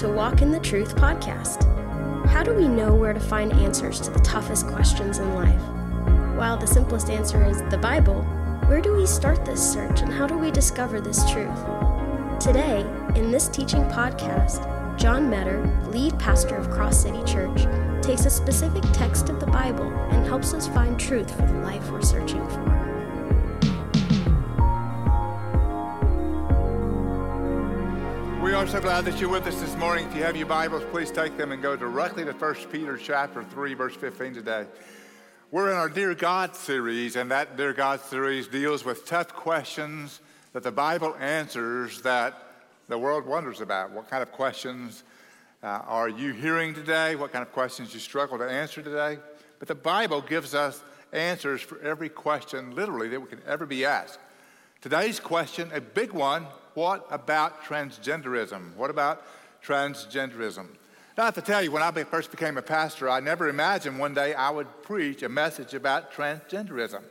to Walk in the Truth podcast. How do we know where to find answers to the toughest questions in life? While the simplest answer is the Bible, where do we start this search and how do we discover this truth? Today, in this teaching podcast, John Meador, lead pastor of Cross City Church, takes a specific text of the Bible and helps us find truth for the life we're searching for. Are so glad that you're with us this morning. If you have your Bibles, please take them and go directly to 1 Peter chapter 3, verse 15 today. We're in our Dear God series, and that Dear God series deals with tough questions that the Bible answers that the world wonders about. What kind of questions uh, are you hearing today? What kind of questions you struggle to answer today? But the Bible gives us answers for every question, literally, that we can ever be asked. Today's question, a big one what about transgenderism? What about transgenderism? Now, I have to tell you, when I first became a pastor, I never imagined one day I would preach a message about transgenderism.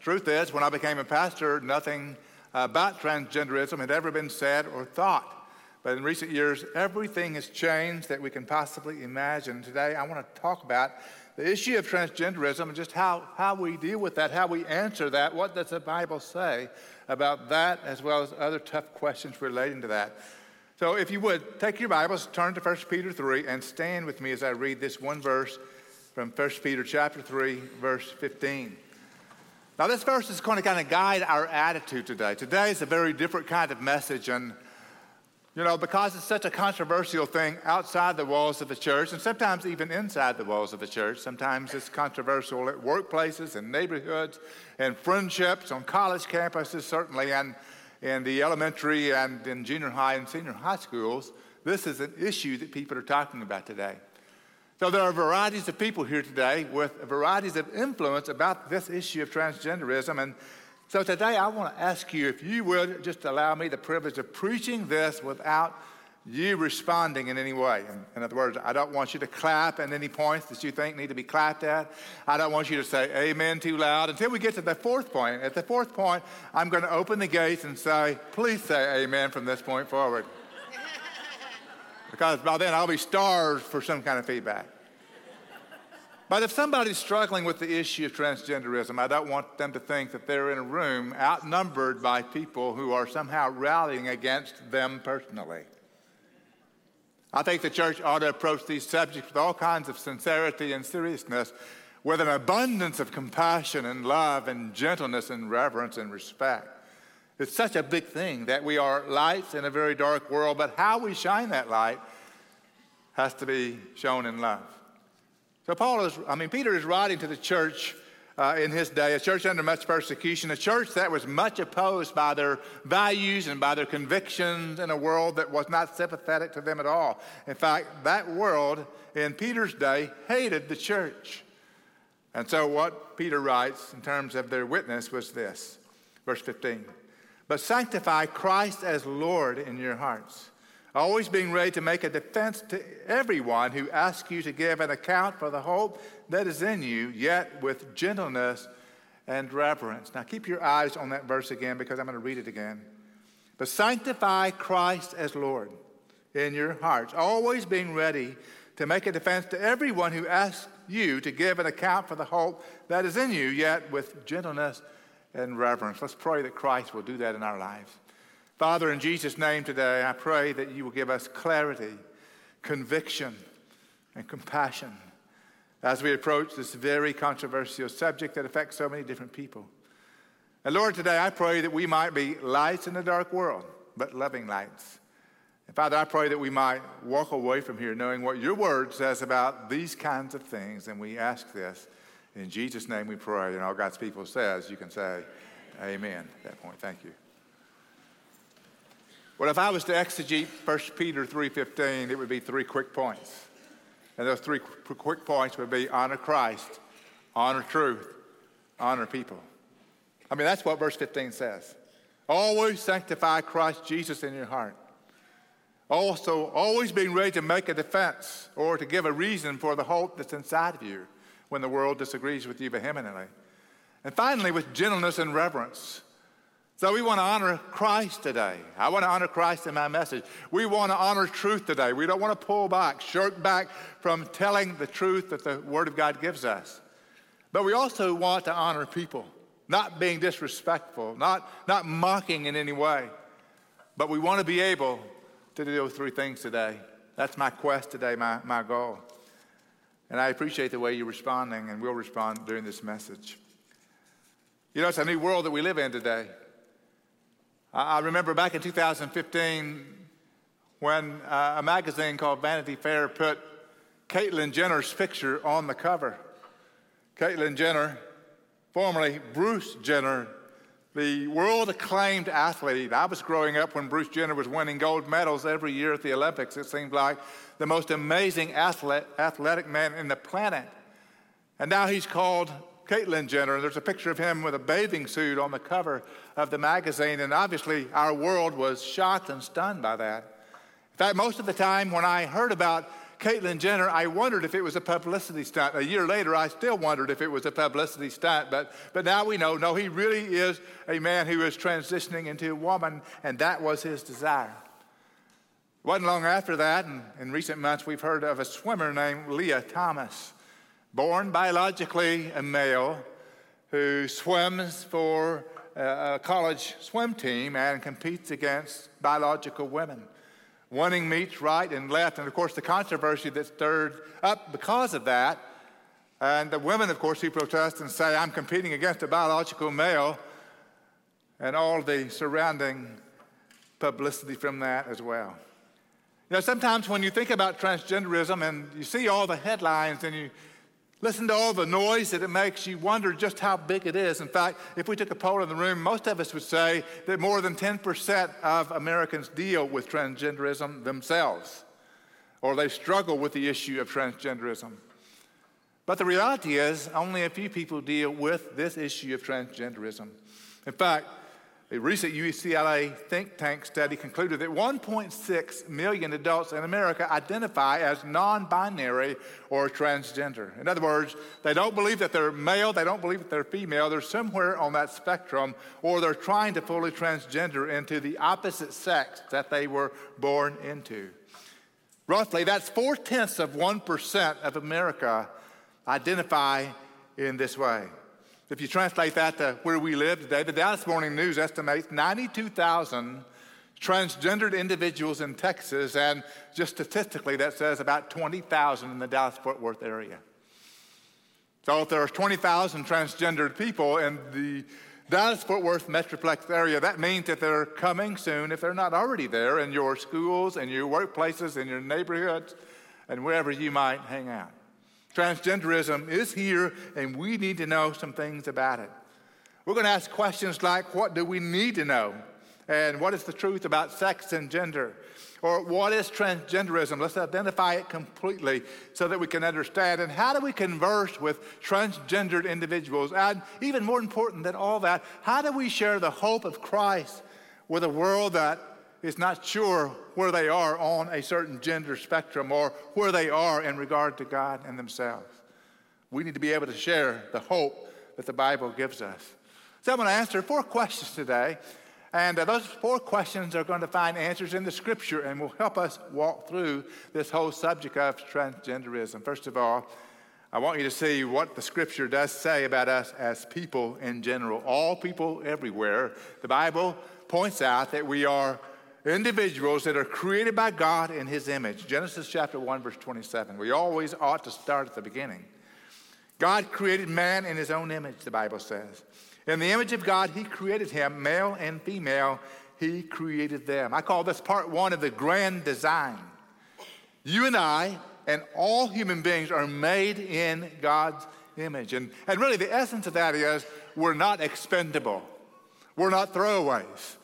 Truth is, when I became a pastor, nothing about transgenderism had ever been said or thought. But in recent years, everything has changed that we can possibly imagine. Today, I want to talk about the issue of transgenderism and just how, how we deal with that, how we answer that. What does the Bible say about that, as well as other tough questions relating to that? So, if you would, take your Bibles, turn to 1 Peter 3, and stand with me as I read this one verse from 1 Peter chapter 3, verse 15. Now, this verse is going to kind of guide our attitude today. Today is a very different kind of message, and you know, because it's such a controversial thing outside the walls of the church, and sometimes even inside the walls of the church. Sometimes it's controversial at workplaces and neighborhoods and friendships on college campuses, certainly, and in the elementary and in junior high and senior high schools. This is an issue that people are talking about today. So there are varieties of people here today with varieties of influence about this issue of transgenderism. And so today I want to ask you if you would just allow me the privilege of preaching this without you responding in any way. In, in, other words, I don't want you to clap at any points that you think need to be clapped at. I don't want you to say amen too loud until we get to the fourth point. At the fourth point, I'm going to open the gates and say, please say amen from this point forward. because by then I'll be starved for some kind of feedback. But if somebody's struggling with the issue of transgenderism, I don't want them to think that they're in a room outnumbered by people who are somehow rallying against them personally. I think the church ought to approach these subjects with all kinds of sincerity and seriousness, with an abundance of compassion and love and gentleness and reverence and respect. It's such a big thing that we are lights in a very dark world, but how we shine that light has to be shown in love. So Paul is, I mean, Peter is writing to the church uh, in his day, a church under much persecution, a church that was much opposed by their values and by their convictions in a world that was not sympathetic to them at all. In fact, that world in Peter's day hated the church. And so, what Peter writes in terms of their witness was this verse 15 But sanctify Christ as Lord in your hearts always being ready to make a defense to everyone who asks you to give an account for the hope that is in you, yet with gentleness and reverence. Now keep your eyes on that verse again because I'm going to read it again. But sanctify Christ as Lord in your hearts, always being ready to make a defense to everyone who asks you to give an account for the hope that is in you, yet with gentleness and reverence. Let's pray that Christ will do that in our lives. Father, in Jesus' name today, I pray that you will give us clarity, conviction, and compassion as we approach this very controversial subject that affects so many different people. And Lord, today I pray that we might be lights in a dark world, but loving lights. And Father, I pray that we might walk away from here knowing what your word says about these kinds of things. And we ask this in Jesus' name we pray. And all God's people says, you can say, Amen at that point. Thank you. Well, if I was to exegete 1 Peter 3.15, it would be three quick points. And those three quick points would be honor Christ, honor truth, honor people. I mean, that's what verse 15 says. Always sanctify Christ Jesus in your heart. Also, always being ready to make a defense or to give a reason for the hope that's inside of you when the world disagrees with you vehemently. And finally, with gentleness and reverence. So we want to honor Christ today. I want to honor Christ in my message. We want to honor truth today. We don't want to pull back, shirk back from telling the truth that the Word of God gives us. But we also want to honor people, not being disrespectful, not, not mocking in any way. But we want to be able to do those three things today. That's my quest today, my, my goal. And I appreciate the way you're responding and will respond during this message. You know, it's a new world that we live in today. I remember back in 2015 when uh, a magazine called Vanity Fair put Caitlyn Jenner's picture on the cover. Caitlyn Jenner, formerly Bruce Jenner, the world acclaimed athlete. I was growing up when Bruce Jenner was winning gold medals every year at the Olympics. It seemed like the most amazing athlete, athletic man in the planet. And now he's called Caitlyn Jenner. and There's a picture of him with a bathing suit on the cover of the magazine, and obviously our world was shocked and stunned by that. In fact, most of the time when I heard about Caitlyn Jenner, I wondered if it was a publicity stunt. A year later, I still wondered if it was a publicity stunt, but, but now we know no, he really is a man who is transitioning into a woman, and that was his desire. It wasn't long after that, and in recent months, we've heard of a swimmer named Lia Thomas born biologically a male who swims for uh, a college swim team and competes against biological women, winning meets right and left. And of course, the controversy that stirred up because of that. And the women, of course, who protest and say, I'm competing against a biological male, and all the surrounding publicity from that as well. You know, sometimes when you think about transgenderism and you see all the headlines and you Listen to all the noise that it makes. You wonder just how big it is. In fact, if we took a poll in the room, most of us would say that more than 10% of Americans deal with transgenderism themselves, or they struggle with the issue of transgenderism. But the reality is, only a few people deal with this issue of transgenderism. In fact, a recent UCLA think tank study concluded that 1.6 million adults in America identify as non binary or transgender. In other words, they don't believe that they're male, they don't believe that they're female, they're somewhere on that spectrum, or they're trying to fully transgender into the opposite sex that they were born into. Roughly, that's four tenths of 1% of America identify in this way. If you translate that to where we live today, the Dallas Morning News estimates 92,000 transgendered individuals in Texas, and just statistically, that says about 20,000 in the Dallas Fort Worth area. So if there are 20,000 transgendered people in the Dallas Fort Worth Metroplex area, that means that they're coming soon, if they're not already there, in your schools and your workplaces, in your neighborhoods, and wherever you might hang out. Transgenderism is here, and we need to know some things about it. We're going to ask questions like what do we need to know? And what is the truth about sex and gender? Or what is transgenderism? Let's identify it completely so that we can understand. And how do we converse with transgendered individuals? And even more important than all that, how do we share the hope of Christ with a world that is not sure where they are on a certain gender spectrum or where they are in regard to God and themselves. We need to be able to share the hope that the Bible gives us. So I'm going to answer four questions today. And uh, those four questions are going to find answers in the scripture and will help us walk through this whole subject of transgenderism. First of all, I want you to see what the scripture does say about us as people in general, all people everywhere. The Bible points out that we are individuals that are created by God in his image. Genesis chapter 1, verse 27. We always ought to start at the beginning. God created man in his own image, the Bible says. In the image of God, he created him, male and female, he created them. I call this part one of the grand design. You and I and all human beings are made in God's image. And, and really, the essence of that is we're not expendable, we're not throwaways,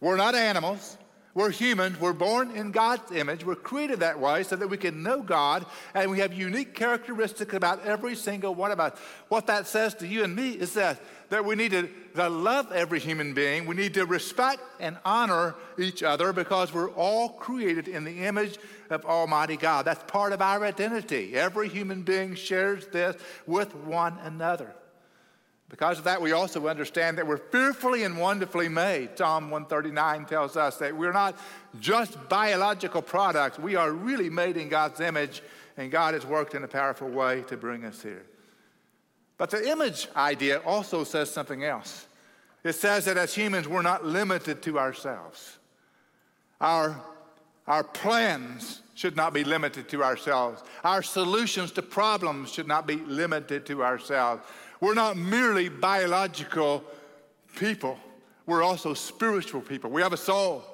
we're not animals. We're humans. We're born in God's image. We're created that way so that we can know God, and we have unique characteristics about every single one of us. What that says to you and me is that, that we need to, to love every human being. We need to respect and honor each other because we're all created in the image of Almighty God. That's part of our identity. Every human being shares this with one another. Because of that, we also understand that we're fearfully and wonderfully made. Psalm 139 tells us that we're not just biological products, we are really made in God's image, and God has worked in a powerful way to bring us here. But the image idea also says something else. It says that as humans, we're not limited to ourselves. Our, our plans should not be limited to ourselves. Our solutions to problems should not be limited to ourselves. We're not merely biological people, we're also spiritual people. We have a soul.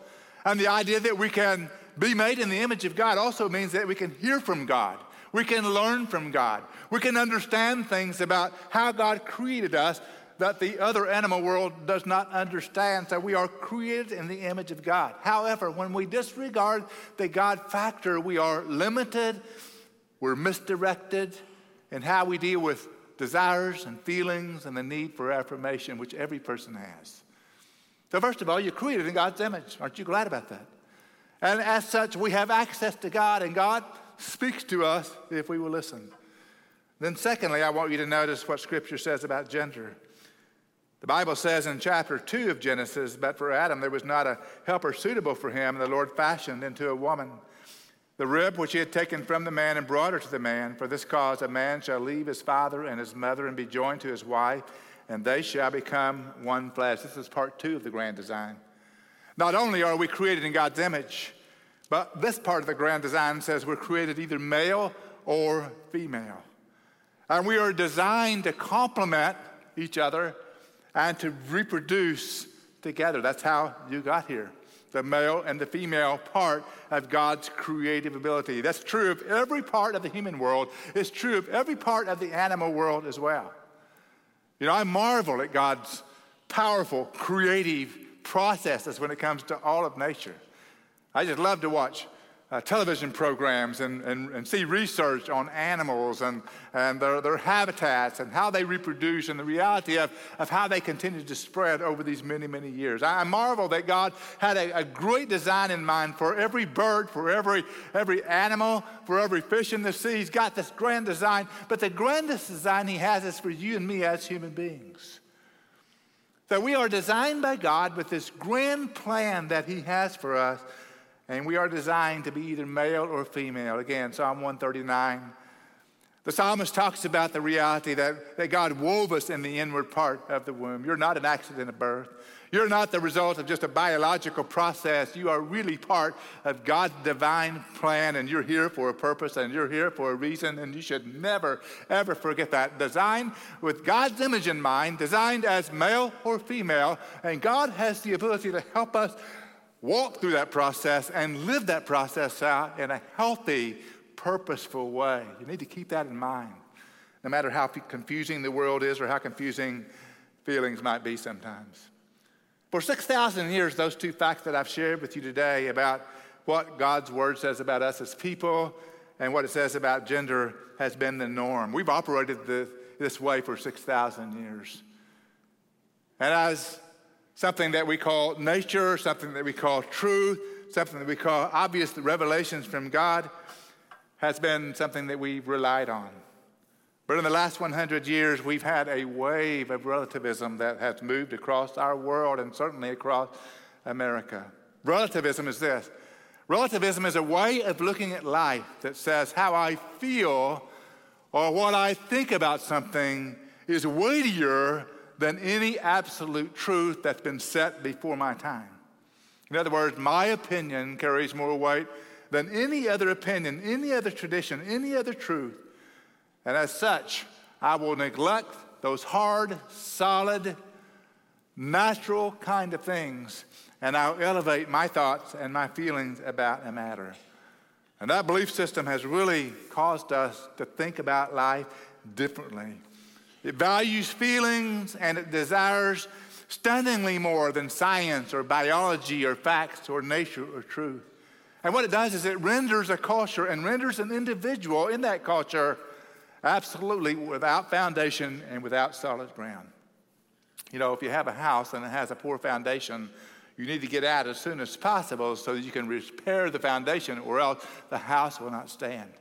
And the idea that we can be made in the image of God also means that we can hear from God. We can learn from God. We can understand things about how God created us that the other animal world does not understand. So we are created in the image of God. However, when we disregard the God factor, we are limited, we're misdirected in how we deal with desires and feelings and the need for affirmation, which every person has. So, first of all, you're created in God's image. Aren't you glad about that? And as such, we have access to God, and God speaks to us if we will listen. Then, secondly, I want you to notice what Scripture says about gender. The Bible says in chapter 2 of Genesis, but for Adam there was not a helper suitable for him, and the Lord fashioned into a woman the rib which he had taken from the man and brought her to the man. For this cause, a man shall leave his father and his mother and be joined to his wife, and they shall become one flesh. This is part two of the grand design. Not only are we created in God's image, but this part of the grand design says we're created either male or female. And we are designed to complement each other and to reproduce together. That's how you got here the male and the female part of God's creative ability. That's true of every part of the human world, it's true of every part of the animal world as well. You know, I marvel at God's powerful creative processes when it comes to all of nature. I just love to watch uh, television programs and, and, and see research on animals and, and their, their habitats and how they reproduce and the reality of, of how they continue to spread over these many, many years. I, I marvel that God had a, a great design in mind for every bird, for every, every animal, for every fish in the sea. He's got this grand design, but the grandest design He has is for you and me as human beings. That we are designed by God with this grand plan that He has for us and we are designed to be either male or female. Again, Psalm 139. The psalmist talks about the reality that, that God wove us in the inward part of the womb. You're not an accident of birth. You're not the result of just a biological process. You are really part of God's divine plan, and you're here for a purpose, and you're here for a reason, and you should never, ever forget that. Designed with God's image in mind, designed as male or female, and God has the ability to help us walk through that process and live that process out in a healthy, purposeful way. You need to keep that in mind, no matter how confusing the world is or how confusing feelings might be sometimes. For 6,000 years, those two facts that I've shared with you today about what God's Word says about us as people and what it says about gender has been the norm. We've operated the, this way for 6,000 years. And as something that we call nature, something that we call truth, something that we call obvious revelations from God, has been something that we've relied on. But in the last 100 years, we've had a wave of relativism that has moved across our world and certainly across America. Relativism is this relativism is a way of looking at life that says how I feel or what I think about something is weightier than any absolute truth that's been set before my time. In other words, my opinion carries more weight than any other opinion, any other tradition, any other truth. And as such, I will neglect those hard, solid, natural kind of things, and I'll elevate my thoughts and my feelings about a matter. And that belief system has really caused us to think about life differently. It values feelings and it desires stunningly more than science or biology or facts or nature or truth. And what it does is it renders a culture and renders an individual in that culture absolutely without foundation and without solid ground. You know, if you have a house and it has a poor foundation, you need to get out as soon as possible so that you can repair the foundation or else the house will not stand.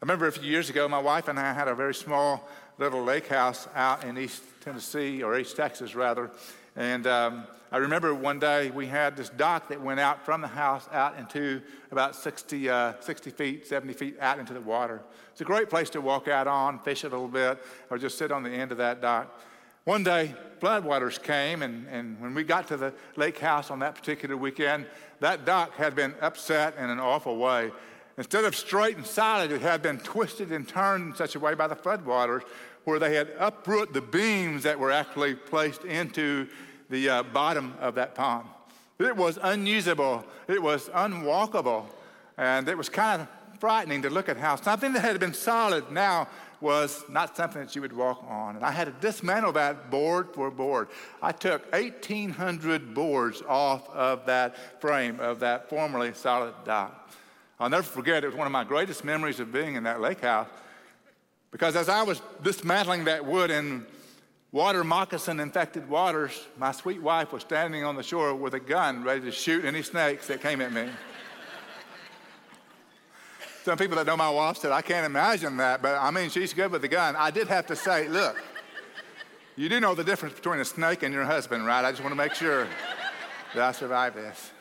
I remember a few years ago, my wife and I had a very small little lake house out in East Tennessee, or East Texas rather. And um, I remember one day we had this dock that went out from the house out into about 60, uh, 60 feet, 70 feet out into the water. It's a great place to walk out on, fish a little bit, or just sit on the end of that dock. One day, floodwaters came, and, and when we got to the lake house on that particular weekend, that dock had been upset in an awful way. Instead of straight and solid, it had been twisted and turned in such a way by the floodwaters where they had uprooted the beams that were actually placed into the uh, bottom of that pond. It was unusable, it was unwalkable, and it was kind of frightening to look at how something that had been solid now was not something that you would walk on. And I had to dismantle that board for board. I took 1,800 boards off of that frame of that formerly solid dock. I'll never forget, it was one of my greatest memories of being in that lake house because as I was dismantling that wood in water moccasin infected waters, my sweet wife was standing on the shore with a gun ready to shoot any snakes that came at me. Some people that know my wife said, I can't imagine that, but I mean, she's good with the gun. I did have to say, look, you do know the difference between a snake and your husband, right? I just want to make sure that I survive this.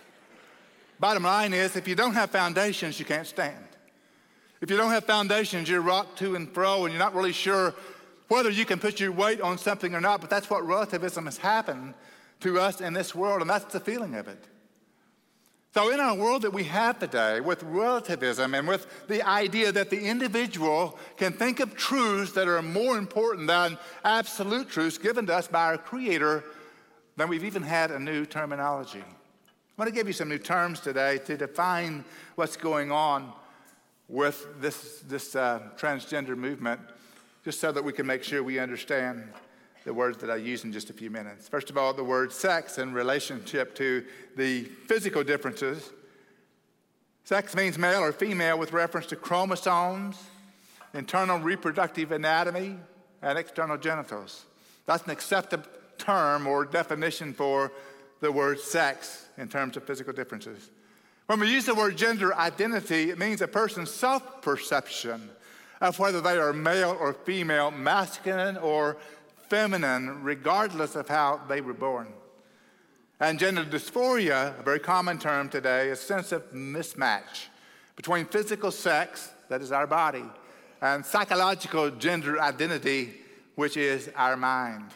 Bottom line is, if you don't have foundations, you can't stand. If you don't have foundations, you're rocked to and fro, and you're not really sure whether you can put your weight on something or not, but that's what relativism has happened to us in this world, and that's the feeling of it. So, in our world that we have today, with relativism and with the idea that the individual can think of truths that are more important than absolute truths given to us by our Creator, then we've even had a new terminology. I want to give you some new terms today to define what's going on with this, this uh, transgender movement just so that we can make sure we understand the words that I use in just a few minutes. First of all, the word sex in relationship to the physical differences. Sex means male or female with reference to chromosomes, internal reproductive anatomy, and external genitals. That's an accepted term or definition for the word sex in terms of physical differences. When we use the word gender identity, it means a person's self perception of whether they are male or female, masculine or feminine, regardless of how they were born. And gender dysphoria, a very common term today, is a sense of mismatch between physical sex, that is our body, and psychological gender identity, which is our mind.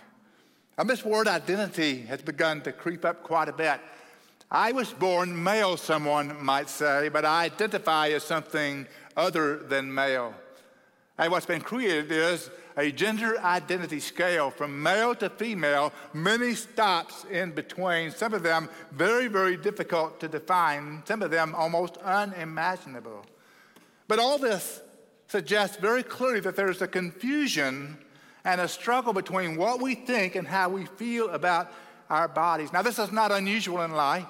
And this word identity has begun to creep up quite a bit. I was born male, someone might say, but I identify as something other than male. And what's been created is a gender identity scale from male to female, many stops in between, some of them very, very difficult to define, some of them almost unimaginable. But all this suggests very clearly that there's a confusion and a struggle between what we think and how we feel about our bodies. Now, this is not unusual in life.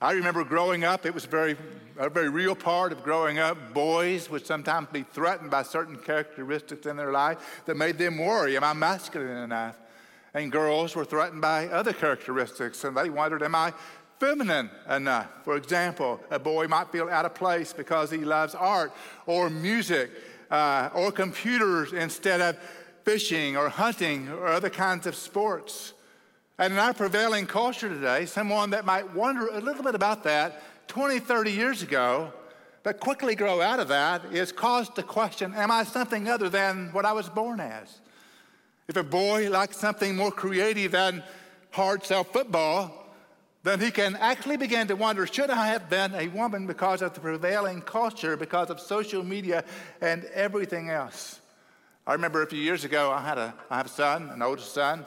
I remember growing up, it was very, a very real part of growing up. Boys would sometimes be threatened by certain characteristics in their life that made them worry Am I masculine enough? And girls were threatened by other characteristics, and they wondered, Am I feminine enough? For example, a boy might feel out of place because he loves art or music uh, or computers instead of fishing or hunting or other kinds of sports. And in our prevailing culture today, someone that might wonder a little bit about that 20, 30 years ago, but quickly grow out of that is caused to question Am I something other than what I was born as? If a boy likes something more creative than hard sell football, then he can actually begin to wonder should I have been a woman because of the prevailing culture, because of social media and everything else? I remember a few years ago, I, had a, I have a son, an older son,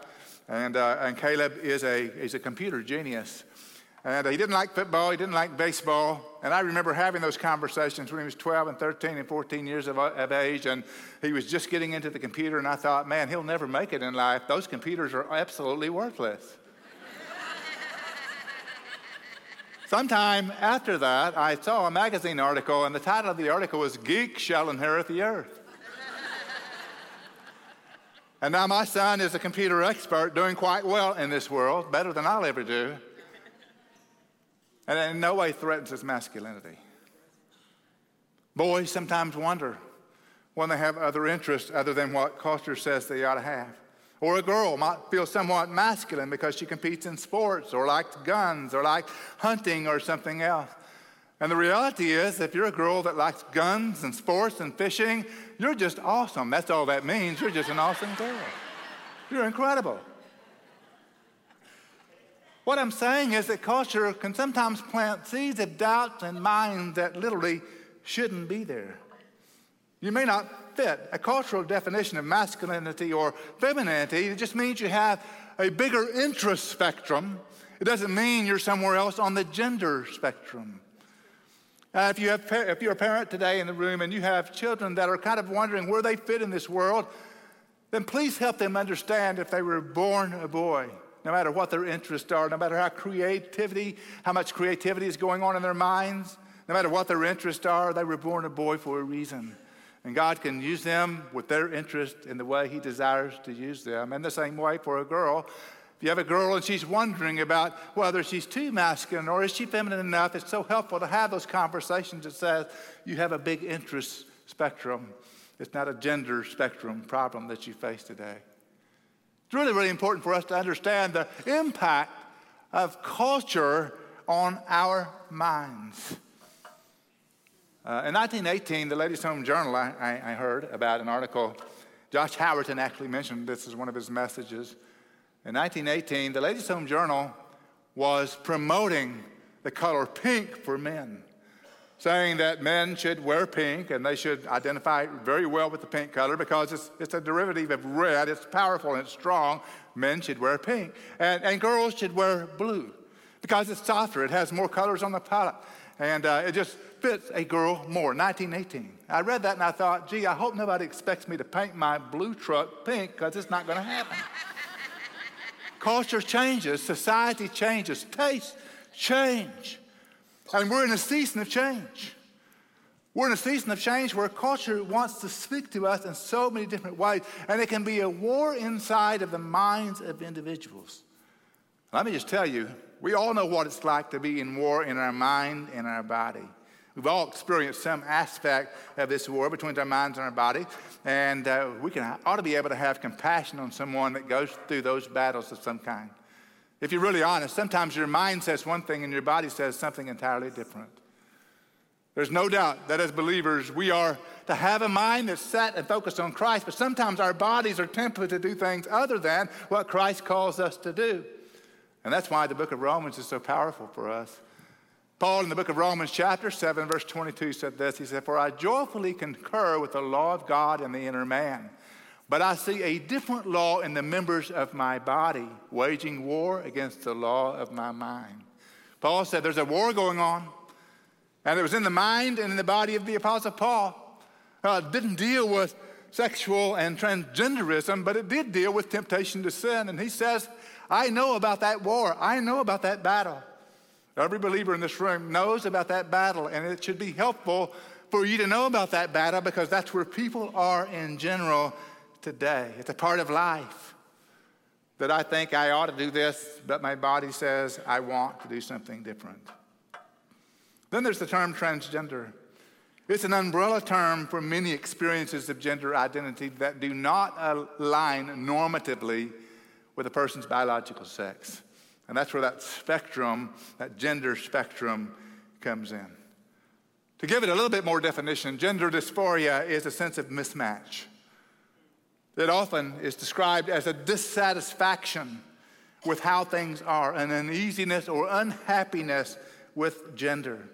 and, uh, and Caleb is a, he's a computer genius. And he didn't like football, he didn't like baseball. And I remember having those conversations when he was 12 and 13 and 14 years of, of, age, and he was just getting into the computer. And I thought, man, he'll never make it in life. Those computers are absolutely worthless. Sometime after that, I saw a magazine article, and the title of the article was Geek Shall Inherit the Earth. And now my son is a computer expert doing quite well in this world, better than I'll ever do. And in no way threatens his masculinity. Boys sometimes wonder when they have other interests other than what culture says they ought to have. Or a girl might feel somewhat masculine because she competes in sports or likes guns or likes hunting or something else. And the reality is, if you're a girl that likes guns and sports and fishing, you're just awesome. That's all that means. You're just an awesome girl. You're incredible. What I'm saying is that culture can sometimes plant seeds of doubts in minds that literally shouldn't be there. You may not fit a cultural definition of masculinity or femininity. It just means you have a bigger interest spectrum. It doesn't mean you're somewhere else on the gender spectrum. Uh, if, you have, if you're a parent today in the room and you have children that are kind of wondering where they fit in this world, then please help them understand if they were born a boy, no matter what their interests are, no matter how creativity, how much creativity is going on in their minds, no matter what their interests are, they were born a boy for a reason. And God can use them with their interest in the way He desires to use them. And the same way for a girl. If you have a girl and she's wondering about whether she's too masculine or is she feminine enough, it's so helpful to have those conversations that says you have a big interest spectrum. It's not a gender spectrum problem that you face today. It's really, really important for us to understand the impact of culture on our minds. Uh, in 1918, the Ladies' Home Journal, I, I, I heard about an article. Josh Howerton actually mentioned this as one of his messages. In 1918, the Ladies' Home Journal was promoting the color pink for men, saying that men should wear pink and they should identify very well with the pink color because it's, it's a derivative of red, it's powerful and it's strong. Men should wear pink. And, and girls should wear blue because it's softer, it has more colors on the palette. And uh, it just fits a girl more. 1918. I read that and I thought, gee, I hope nobody expects me to paint my blue truck pink because it's not going to happen. Culture changes, society changes, tastes change. And we're in a season of change. We're in a season of change where culture wants to speak to us in so many different ways, and it can be a war inside of the minds of individuals. Let me just tell you, we all know what it's like to be in war in our mind and our body. We've all experienced some aspect of this war between our minds and our body, and uh, we can, ought to be able to have compassion on someone that goes through those battles of some kind. If you're really honest, sometimes your mind says one thing and your body says something entirely different. There's no doubt that as believers, we are to have a mind that's set and focused on Christ, but sometimes our bodies are tempted to do things other than what Christ calls us to do. And that's why the book of Romans is so powerful for us. Paul, in the book of Romans, chapter 7, verse 22, said this He said, For I joyfully concur with the law of God in the inner man, but I see a different law in the members of my body, waging war against the law of my mind. Paul said, There's a war going on, and it was in the mind and in the body of the Apostle Paul. Uh, it didn't deal with sexual and transgenderism, but it did deal with temptation to sin. And he says, I know about that war, I know about that battle. Every believer in this room knows about that battle, and it should be helpful for you to know about that battle because that's where people are in general today. It's a part of life that I think I ought to do this, but my body says I want to do something different. Then there's the term transgender. It's an umbrella term for many experiences of gender identity that do not align normatively with a person's biological sex. And that's where that spectrum, that gender spectrum, comes in. To give it a little bit more definition, gender dysphoria is a sense of mismatch. It often is described as a dissatisfaction with how things are, an uneasiness or unhappiness with gender.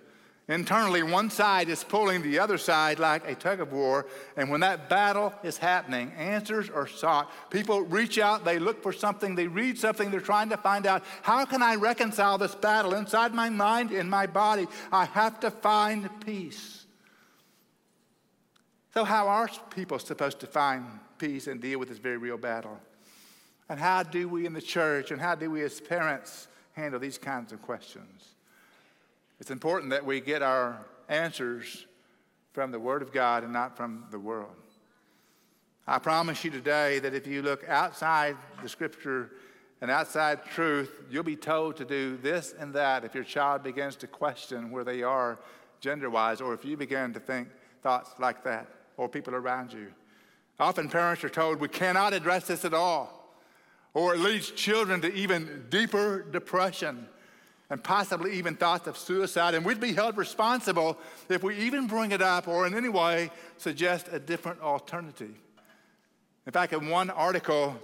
Internally, one side is pulling the other side like a tug of war, and when that battle is happening, answers are sought. People reach out, they look for something, they read something, they're trying to find out how can I reconcile this battle inside my mind in my body? I have to find peace. So, how are people supposed to find peace and deal with this very real battle? And how do we in the church and how do we as parents handle these kinds of questions? It's important that we get our answers from the Word of God and not from the world. I promise you today that if you look outside the Scripture and outside truth, you'll be told to do this and that if your child begins to question where they are gender wise, or if you begin to think thoughts like that. or people around you. Often parents are told we cannot address this at all, or it leads children to even deeper depression and possibly even thoughts of suicide. And we'd be held responsible if we even bring it up or in any way suggest a different alternative. In fact, in one article,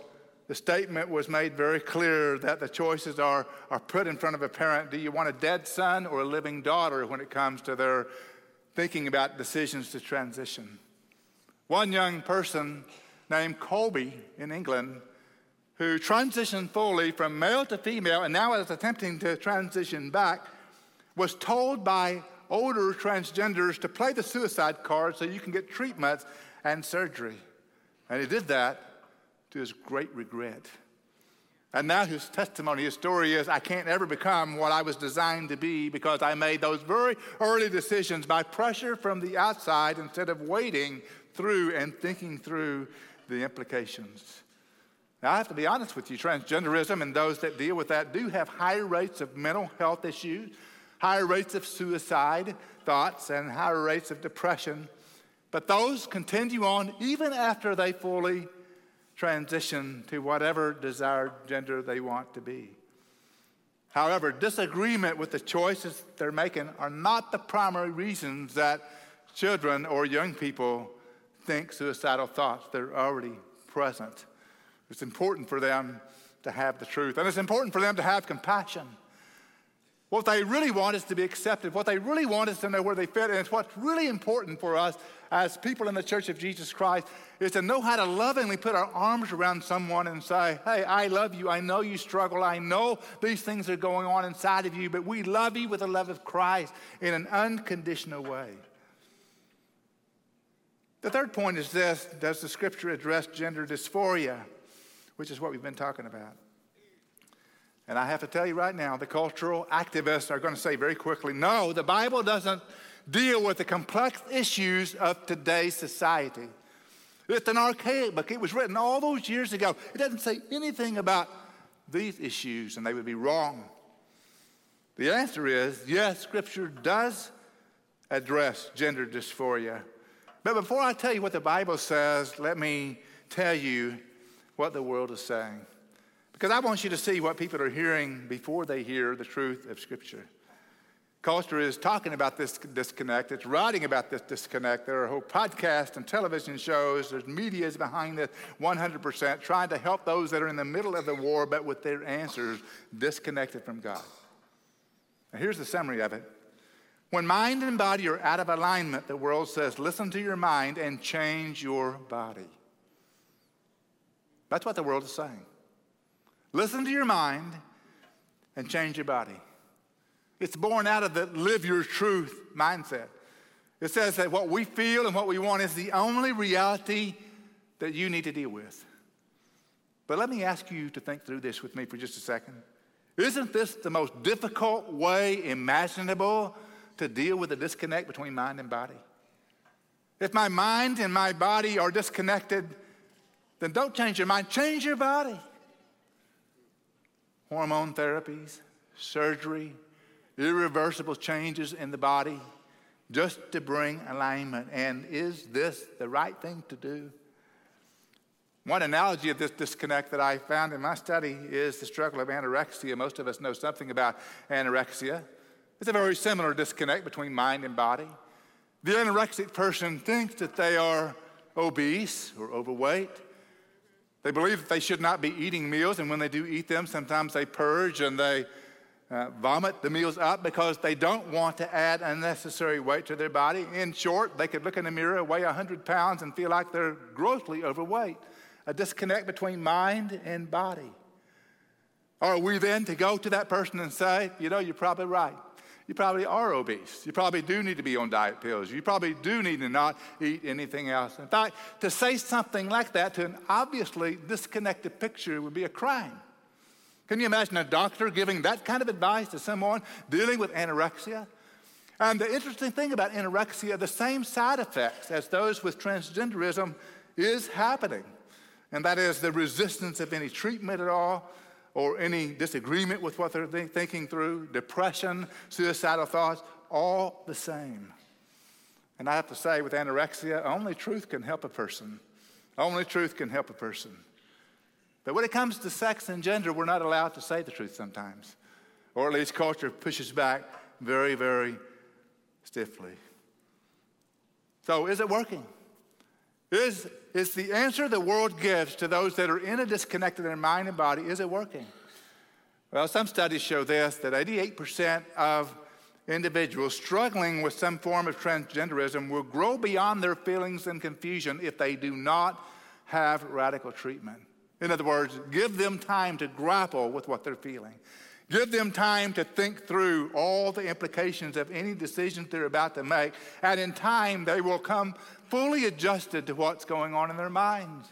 the statement was made very clear that the choices are, are put in front of a parent. Do you want a dead son or a living daughter when it comes to their thinking about decisions to transition? One young person named Colby in England who transitioned fully from male to female and now is attempting to transition back, was told by older transgenders to play the suicide card so you can get treatments and surgery. And he did that to his great regret. And now his testimony, his story is I can't ever become what I was designed to be because I made those very early decisions by pressure from the outside instead of waiting through and thinking through the implications. Now, I have to be honest with you transgenderism and those that deal with that do have higher rates of mental health issues, higher rates of suicide thoughts, and higher rates of depression. But those continue on even after they fully transition to whatever desired gender they want to be. However, disagreement with the choices they're making are not the primary reasons that children or young people think suicidal thoughts. They're already present. It's important for them to have the truth. And it's important for them to have compassion. What they really want is to be accepted. What they really want is to know where they fit. And it's what's really important for us as people in the Church of Jesus Christ is to know how to lovingly put our arms around someone and say, Hey, I love you. I know you struggle. I know these things are going on inside of you, but we love you with the love of Christ in an unconditional way. The third point is this Does the scripture address gender dysphoria? Which is what we've been talking about. And I have to tell you right now, the cultural activists are going to say very quickly no, the Bible doesn't deal with the complex issues of today's society. It's an archaic book. It was written all those years ago. It doesn't say anything about these issues, and they would be wrong. The answer is yes, Scripture does address gender dysphoria. But before I tell you what the Bible says, let me tell you what the world is saying. Because I want you to see what people are hearing before they hear the truth of Scripture. Culture is talking about this disconnect. It's writing about this disconnect. There are whole podcasts and television shows. There's media behind this 100%, trying to help those that are in the middle of the war, but with their answers disconnected from God. Now, here's the summary of it. When mind and body are out of alignment, the world says, listen to your mind and change your body. That's what the world is saying. Listen to your mind and change your body. It's born out of the live your truth mindset. It says that what we feel and what we want is the only reality that you need to deal with. But let me ask you to think through this with me for just a second. Isn't this the most difficult way imaginable to deal with the disconnect between mind and body? If my mind and my body are disconnected, then don't change your mind, change your body. Hormone therapies, surgery, irreversible changes in the body just to bring alignment. And is this the right thing to do? One analogy of this disconnect that I found in my study is the struggle of anorexia. Most of us know something about anorexia. It's a very similar disconnect between mind and body. The anorexic person thinks that they are obese or overweight. They believe that they should not be eating meals, and when they do eat them, sometimes they purge and they uh, vomit the meals up because they don't want to add unnecessary weight to their body. In short, they could look in the mirror, weigh 100 pounds, and feel like they're grossly overweight. A disconnect between mind and body. Are we then to go to that person and say, you know, you're probably right? You probably are obese. You probably do need to be on diet pills. You probably do need to not eat anything else. In fact, to say something like that to an obviously disconnected picture would be a crime. Can you imagine a doctor giving that kind of advice to someone dealing with anorexia? And the interesting thing about anorexia, the same side effects as those with transgenderism is happening. And that is the resistance of any treatment at all, or any disagreement with what they're thinking through, depression, suicidal thoughts, all the same. And I have to say, with anorexia, only truth can help a person. Only truth can help a person. But when it comes to sex and gender, we're not allowed to say the truth sometimes. Or at least culture pushes back very, very stiffly. So, is it working? Is, is the answer the world gives to those that are in a disconnect in mind and body, is it working? Well, some studies show this that 88% of individuals struggling with some form of transgenderism will grow beyond their feelings and confusion if they do not have radical treatment. In other words, give them time to grapple with what they're feeling. Give them time to think through all the implications of any decisions they're about to make. And in time, they will come fully adjusted to what's going on in their minds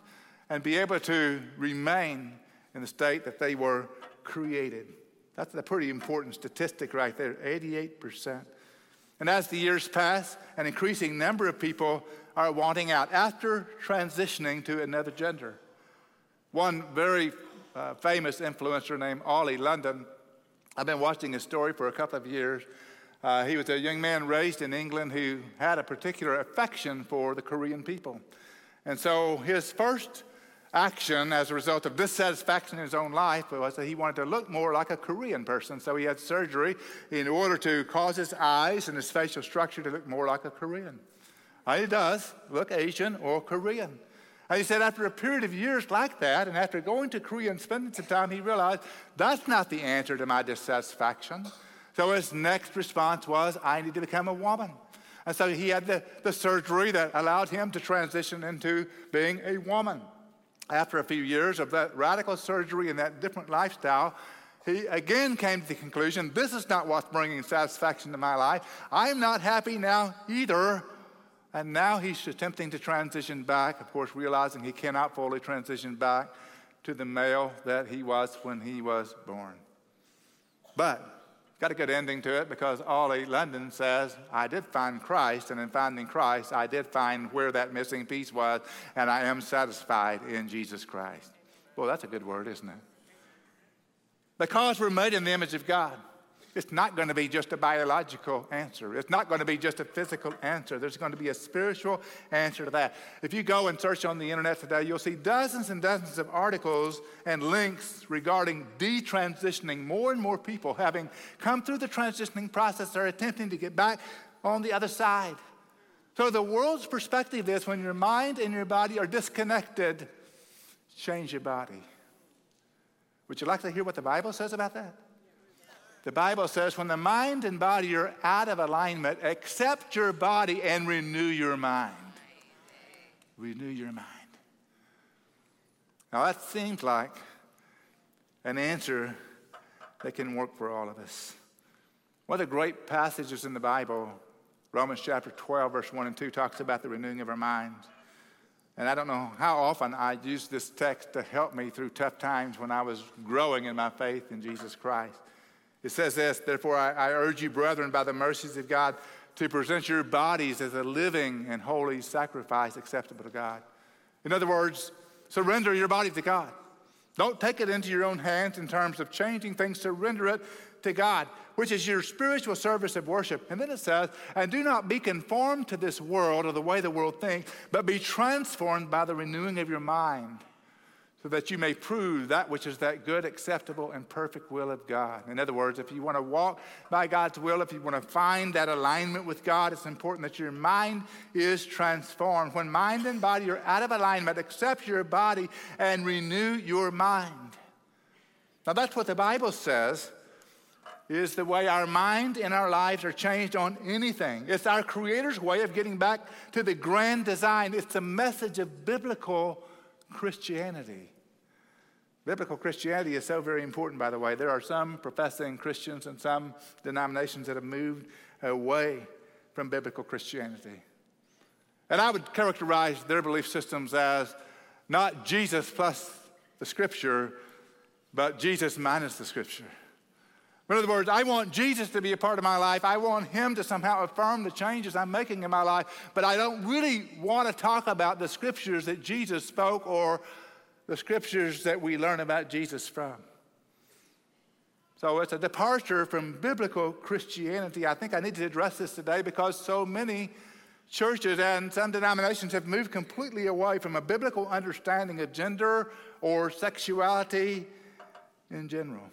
and be able to remain in the state that they were created. That's a pretty important statistic right there 88%. And as the years pass, an increasing number of people are wanting out after transitioning to another gender. One very uh, famous influencer named Oli London, I've been watching his story for a couple of years. Uh, he was a young man raised in England who had a particular affection for the Korean people. And so his first action as a result of dissatisfaction in his own life was that he wanted to look more like a Korean person. So he had surgery in order to cause his eyes and his facial structure to look more like a Korean. And he does look Asian or Korean. And he said after a period of years like that, and after going to Korea and spending some time, he realized that's not the answer to my dissatisfaction. So his next response was, I need to become a woman. And so he had the, the surgery that allowed him to transition into being a woman. After a few years of that radical surgery and that different lifestyle, he again came to the conclusion this is not what's bringing satisfaction to my life. I'm not happy now either. And now he's attempting to transition back, of course, realizing he cannot fully transition back to the male that he was when he was born. But got a good ending to it because Oli London says, I did find Christ, and in finding Christ, I did find where that missing piece was, and I am satisfied in Jesus Christ. Well, that's a good word, isn't it? Because we're made in the image of God. It's not going to be just a biological answer. It's not going to be just a physical answer. There's going to be a spiritual answer to that. If you go and search on the internet today, you'll see dozens and dozens of articles and links regarding detransitioning. More and more people having come through the transitioning process are attempting to get back on the other side. So the world's perspective is when your mind and your body are disconnected, change your body. Would you like to hear what the Bible says about that? The Bible says, when the mind and body are out of alignment, accept your body and renew your mind. Renew your mind. Now, that seems like an answer that can work for all of us. One of the great passages in the Bible, Romans chapter 12, verse 1 and 2, talks about the renewing of our minds. And I don't know how often I used this text to help me through tough times when I was growing in my faith in Jesus Christ. It says this Therefore, I, I urge you, brethren, by the mercies of God, to present your bodies as a living and holy sacrifice acceptable to God. In other words, surrender your body to God. Don't take it into your own hands in terms of changing things, surrender it to God, which is your spiritual service of worship. And then it says, and do not be conformed to this world or the way the world thinks, but be transformed by the renewing of your mind so that you may prove that which is that good, acceptable, and perfect will of God. In other words, if you want to walk by God's will, if you want to find that alignment with God, it's important that your mind is transformed. When mind and body are out of alignment, accept your body and renew your mind. Now, that's what the Bible says is the way our mind and our lives are changed on anything. It's our Creator's way of getting back to the grand design. It's a message of biblical Christianity. Biblical Christianity is so very important, by the way. There are some professing Christians and some denominations that have moved away from biblical Christianity. And I would characterize their belief systems as not Jesus plus the Scripture, but Jesus minus the Scripture. In other words, I want Jesus to be a part of my life. I want Him to somehow affirm the changes I'm making in my life, but I don't really want to talk about the scriptures that Jesus spoke or the scriptures that we learn about Jesus from. So it's a departure from biblical Christianity. I think I need to address this today because so many churches and some denominations have moved completely away from a biblical understanding of gender or sexuality in general.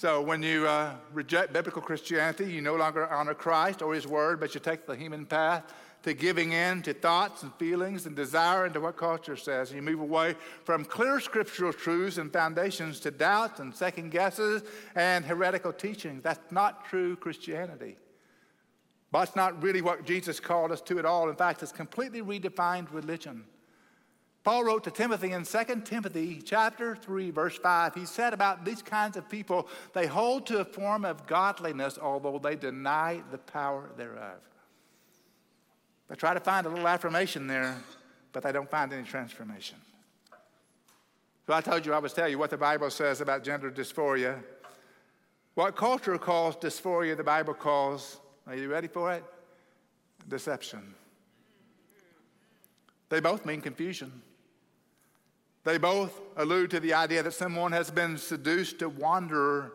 So when you uh, reject biblical Christianity, you no longer honor Christ or his word, but you take the human path to giving in to thoughts and feelings and desire and to what culture says. And you move away from clear scriptural truths and foundations to doubts and second guesses and heretical teachings. That's not true Christianity. But it's not really what Jesus called us to at all. In fact, it's completely redefined religion. Paul wrote to Timothy in 2 Timothy chapter 3 verse 5. He said about these kinds of people, they hold to a form of godliness although they deny the power thereof. They try to find a little affirmation there, but they don't find any transformation. So I told you I was tell you what the Bible says about gender dysphoria. What culture calls dysphoria, the Bible calls, are you ready for it? Deception. They both mean confusion. They both allude to the idea that someone has been seduced to wander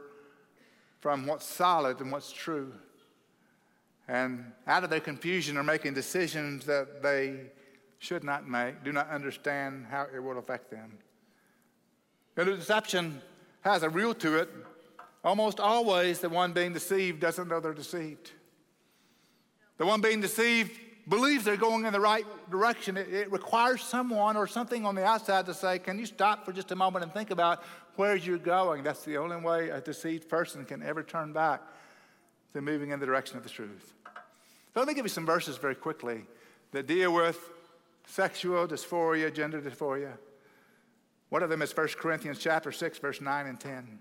from what's solid and what's true. And out of their confusion are making decisions that they should not make, do not understand how it will affect them. And the deception has a rule to it. Almost always, the one being deceived doesn't know they're deceived. The one being deceived believes they're going in the right direction, it, it, requires someone or something on the outside to say, Can you stop for just a moment and think about where you're going? That's the only way a deceived person can ever turn back to moving in the direction of the truth. So let me give you some verses very quickly that deal with sexual dysphoria, gender dysphoria. One of them is 1 Corinthians chapter 6, verse 9 and 10.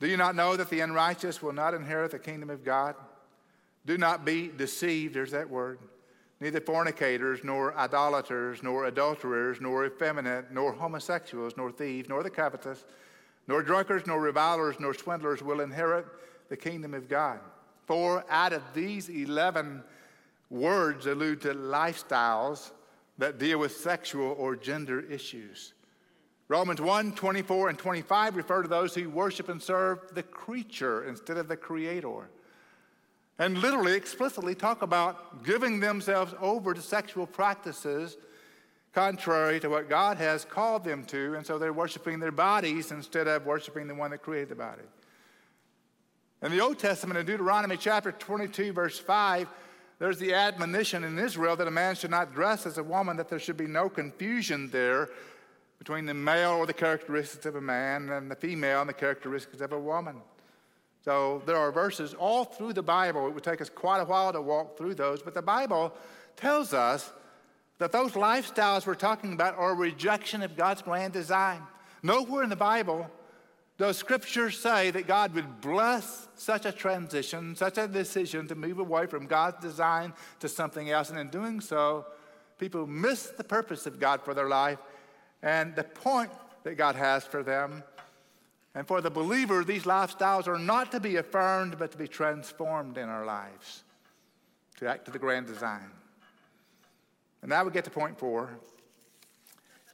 Do you not know that the unrighteous will not inherit the kingdom of God? Do not be deceived, there's that word neither fornicators, nor idolaters, nor adulterers, nor effeminate, nor homosexuals, nor thieves, nor the covetous, nor drunkards, nor revilers, nor swindlers will inherit the kingdom of God. Four out of these 11 words allude to lifestyles that deal with sexual or gender issues. Romans 1 24 and 25 refer to those who worship and serve the creature instead of the creator and literally, explicitly talk about giving themselves over to sexual practices contrary to what God has called them to, and so they're worshiping their bodies instead of worshiping the one that created the body. In the Old Testament, in Deuteronomy chapter 22, verse 5, there's the admonition in Israel that a man should not dress as a woman, that there should be no confusion there between the male or the characteristics of a man and the female and the characteristics of a woman. So there are verses all through the Bible. It would take us quite a while to walk through those, but the Bible tells us that those lifestyles we're talking about are a rejection of God's grand design. Nowhere in the Bible does Scripture say that God would bless such a transition, such a decision to move away from God's design to something else. And in doing so, people miss the purpose of God for their life and the point that God has for them and for the believer, these lifestyles are not to be affirmed, but to be transformed in our lives to act to the grand design. And now we get to point four.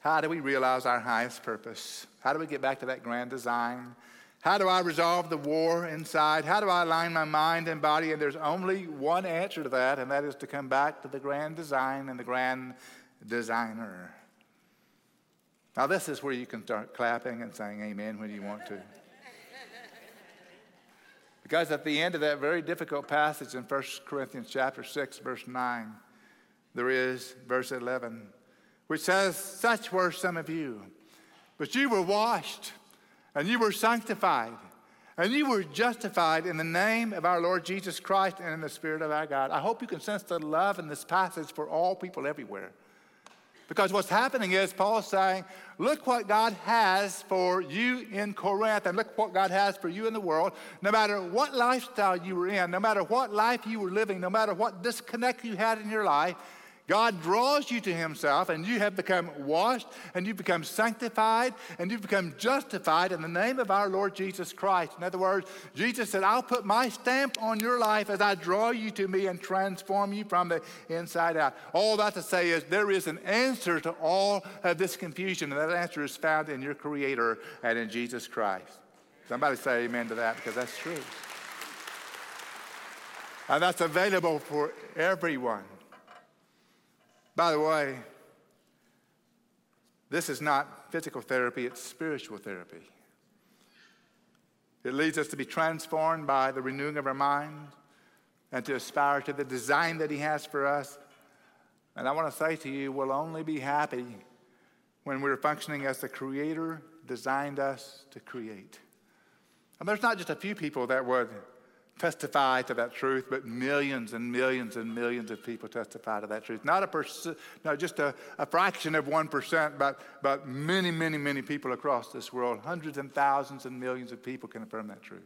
How do we realize our highest purpose? How do we get back to that grand design? How do I resolve the war inside? How do I align my mind and body? And there's only one answer to that, and that is to come back to the grand design and the grand designer. Now, this is where you can start clapping and saying amen when you want to. Because at the end of that very difficult passage in 1 Corinthians chapter 6, verse 9, there is verse 11, which says, Such were some of you, but you were washed, and you were sanctified, and you were justified in the name of our Lord Jesus Christ and in the Spirit of our God. I hope you can sense the love in this passage for all people everywhere. Because what's happening is Paul's saying, look what God has for you in Corinth, and look what God has for you in the world. No matter what lifestyle you were in, no matter what life you were living, no matter what disconnect you had in your life, God draws you to Himself, and you have become washed, and you become sanctified, and you become justified in the name of our Lord Jesus Christ. In other words, Jesus said, I'll put my stamp on your life as I draw you to me and transform you from the inside out. All that to say is there is an answer to all of this confusion, and that answer is found in your Creator and in Jesus Christ. Somebody say amen to that because that's true. And that's available for everyone. By the way, this is not physical therapy, it's spiritual therapy. It leads us to be transformed by the renewing of our mind and to aspire to the design that He has for us. And I want to say to you, we'll only be happy when we're functioning as the Creator designed us to create. And there's not just a few people that would testify to that truth, but millions and millions and millions of people testify to that truth. Not a perc- not just a, a fraction of 1%, but, but many, many, many people across this world. Hundreds and thousands and millions of people can affirm that truth.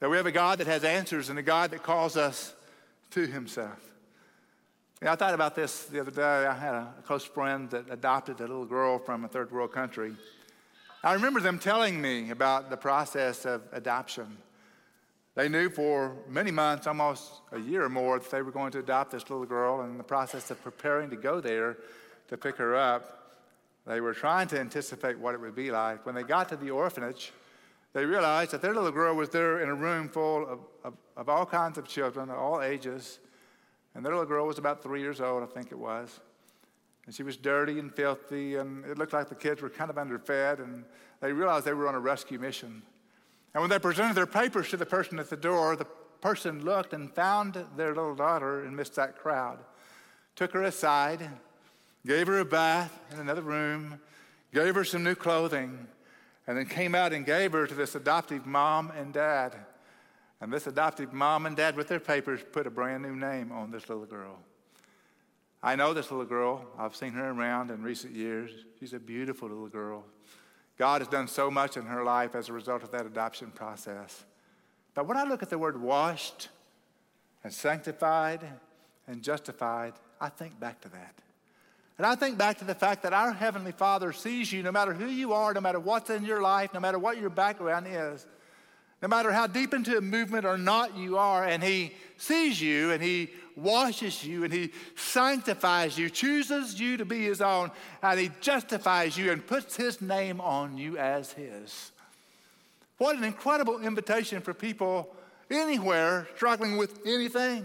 That we have a God that has answers and a God that calls us to himself. I thought about this the other day. I had a close friend that adopted a little girl from a third world country. I remember them telling me about the process of adoption. They knew for many months, almost a year or more, that they were going to adopt this little girl. And in the process of preparing to go there to pick her up, they were trying to anticipate what it would be like. When they got to the orphanage, they realized that their little girl was there in a room full of, of, of all kinds of children, all ages. And their little girl was about three years old, I think it was. And she was dirty and filthy, and it looked like the kids were kind of underfed, and they realized they were on a rescue mission. And when they presented their papers to the person at the door, the person looked and found their little daughter amidst that crowd, took her aside, gave her a bath in another room, gave her some new clothing, and then came out and gave her to this adoptive mom and dad. And this adoptive mom and dad, with their papers, put a brand new name on this little girl. I know this little girl. I've seen her around in recent years. She's a beautiful little girl. God has done so much in her life as a result of that adoption process. But when I look at the word washed and sanctified and justified, I think back to that. And I think back to the fact that our Heavenly Father sees you no matter who you are, no matter what's in your life, no matter what your background is, no matter how deep into a movement or not you are, and He sees you and He washes you and He sanctifies you, chooses you to be His own, and He justifies you and puts His name on you as His. What an incredible invitation for people anywhere struggling with anything.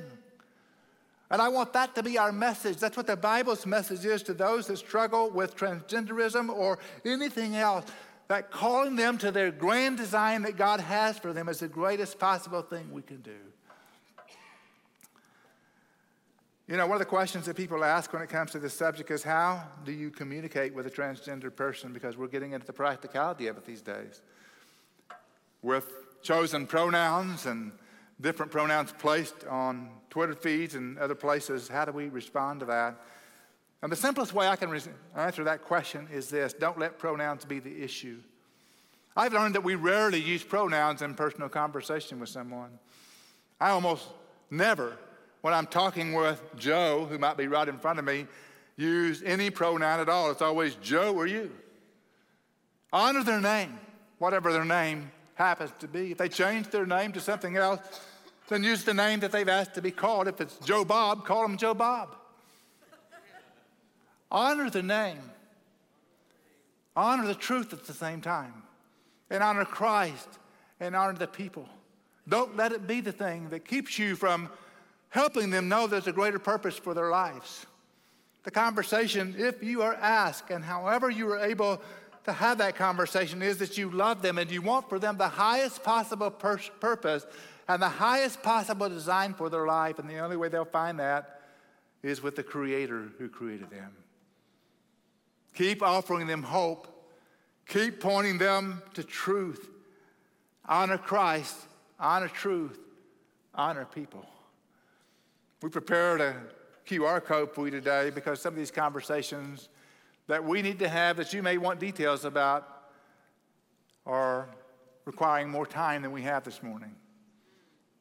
And I want that to be our message. That's what the Bible's message is to those that struggle with transgenderism or anything else. That calling them to their grand design that God has for them is the greatest possible thing we can do. You know, one of the questions that people ask when it comes to this subject is how do you communicate with a transgender person? Because we're getting into the practicality of it these days. With chosen pronouns and different pronouns placed on Twitter feeds and other places, how do we respond to that? And the simplest way I can answer that question is this don't let pronouns be the issue. I've learned that we rarely use pronouns in personal conversation with someone. I almost never when I'm talking with Joe, who might be right in front of me, use any pronoun at all. It's always Joe or you. Honor their name, whatever their name happens to be. If they change their name to something else, then use the name that they've asked to be called. If it's Joe Bob, call him Joe Bob. honor the name. Honor the truth at the same time. And honor Christ and honor the people. Don't let it be the thing that keeps you from helping them know there's a greater purpose for their lives. The conversation, if you are asked, and however you are able to have that conversation, is that you love them and you want for them the highest possible pur- purpose and the highest possible design for their life. And the only way they'll find that is with the Creator who created them. Keep offering them hope. Keep pointing them to truth. Honor Christ, honor truth, honor people. We prepared a QR code for you today because some of these conversations that we need to have that you may want details about are requiring more time than we have this morning.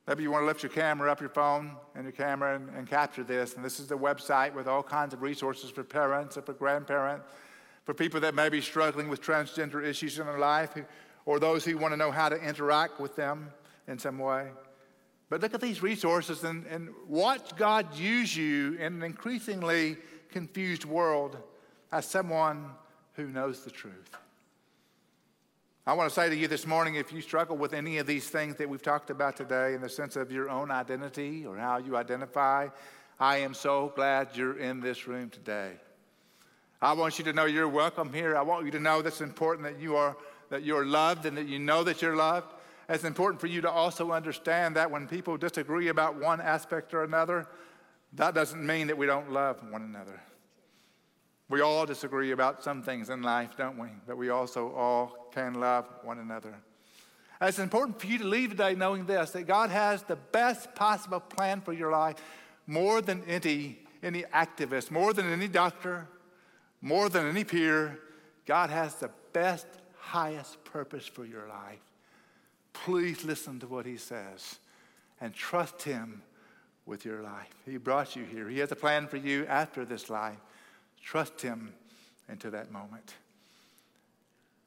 Maybe you want to lift your camera up, your phone, and your camera and, and, capture this. And this is the website with all kinds of resources for parents and for grandparents, for people that may be struggling with transgender issues in their life, or those who want to know how to interact with them in some way. But look at these resources and, and watch God use you in an increasingly confused world as someone who knows the truth. I want to say to you this morning if you struggle with any of these things that we've talked about today in the sense of your own identity or how you identify, I am so glad you're in this room today. I want you to know you're welcome here. I want you to know that's important that you are that you're loved and that you know that you're loved. It's important for you to also understand that when people disagree about one aspect or another, that doesn't mean that we don't love one another. We all disagree about some things in life, don't we? But we also all can love one another. It's important for you to leave today knowing this that God has the best possible plan for your life more than any, any activist, more than any doctor, more than any peer. God has the best, highest purpose for your life. Please listen to what He says and trust Him with your life. He brought you here, He has a plan for you after this life. Trust Him into that moment.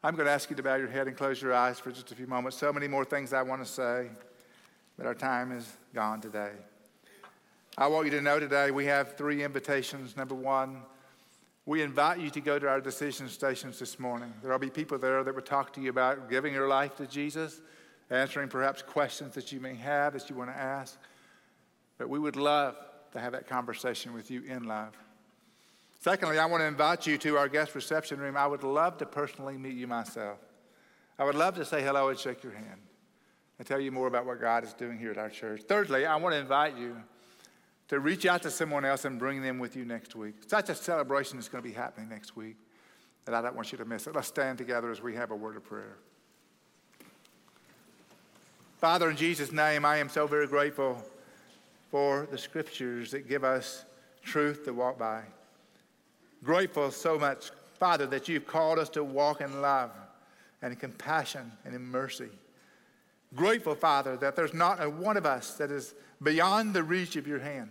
I'm going to ask you to bow your head and close your eyes for just a few moments. So many more things I want to say, but our time is gone today. I want you to know today we have three invitations. Number one, we invite you to go to our decision stations this morning. There will be people there that will talk to you about giving your life to Jesus, answering perhaps questions that you may have that you want to ask. But we would love to have that conversation with you in love. Secondly, I want to invite you to our guest reception room. I would love to personally meet you myself. I would love to say hello and shake your hand and tell you more about what God is doing here at our church. Thirdly, I want to invite you to reach out to someone else and bring them with you next week. Such a celebration is going to be happening next week that I don't want you to miss it. Let's stand together as we have a word of prayer. Father, in Jesus' name, I am so very grateful for the scriptures that give us truth to walk by grateful so much, Father, that you've called us to walk in love and in compassion and in mercy. Grateful, Father, that there's not a one of us that is beyond the reach of your hand.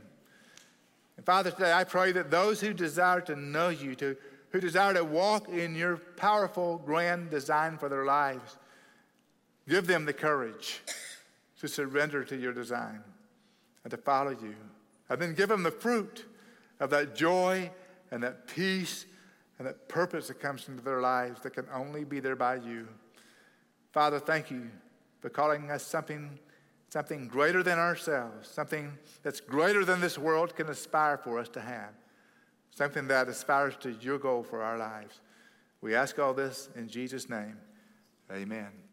And Father, today I pray that those who desire to know you, to, who desire to walk in your powerful, grand design for their lives, give them the courage to surrender to your design and to follow you. And then give them the fruit of that joy and that peace and that purpose that comes into their lives that can only be there by you. Father, thank you for calling us something, something greater than ourselves, something that's greater than this world can aspire for us to have, something that aspires to your goal for our lives. We ask all this in Jesus' name. Amen.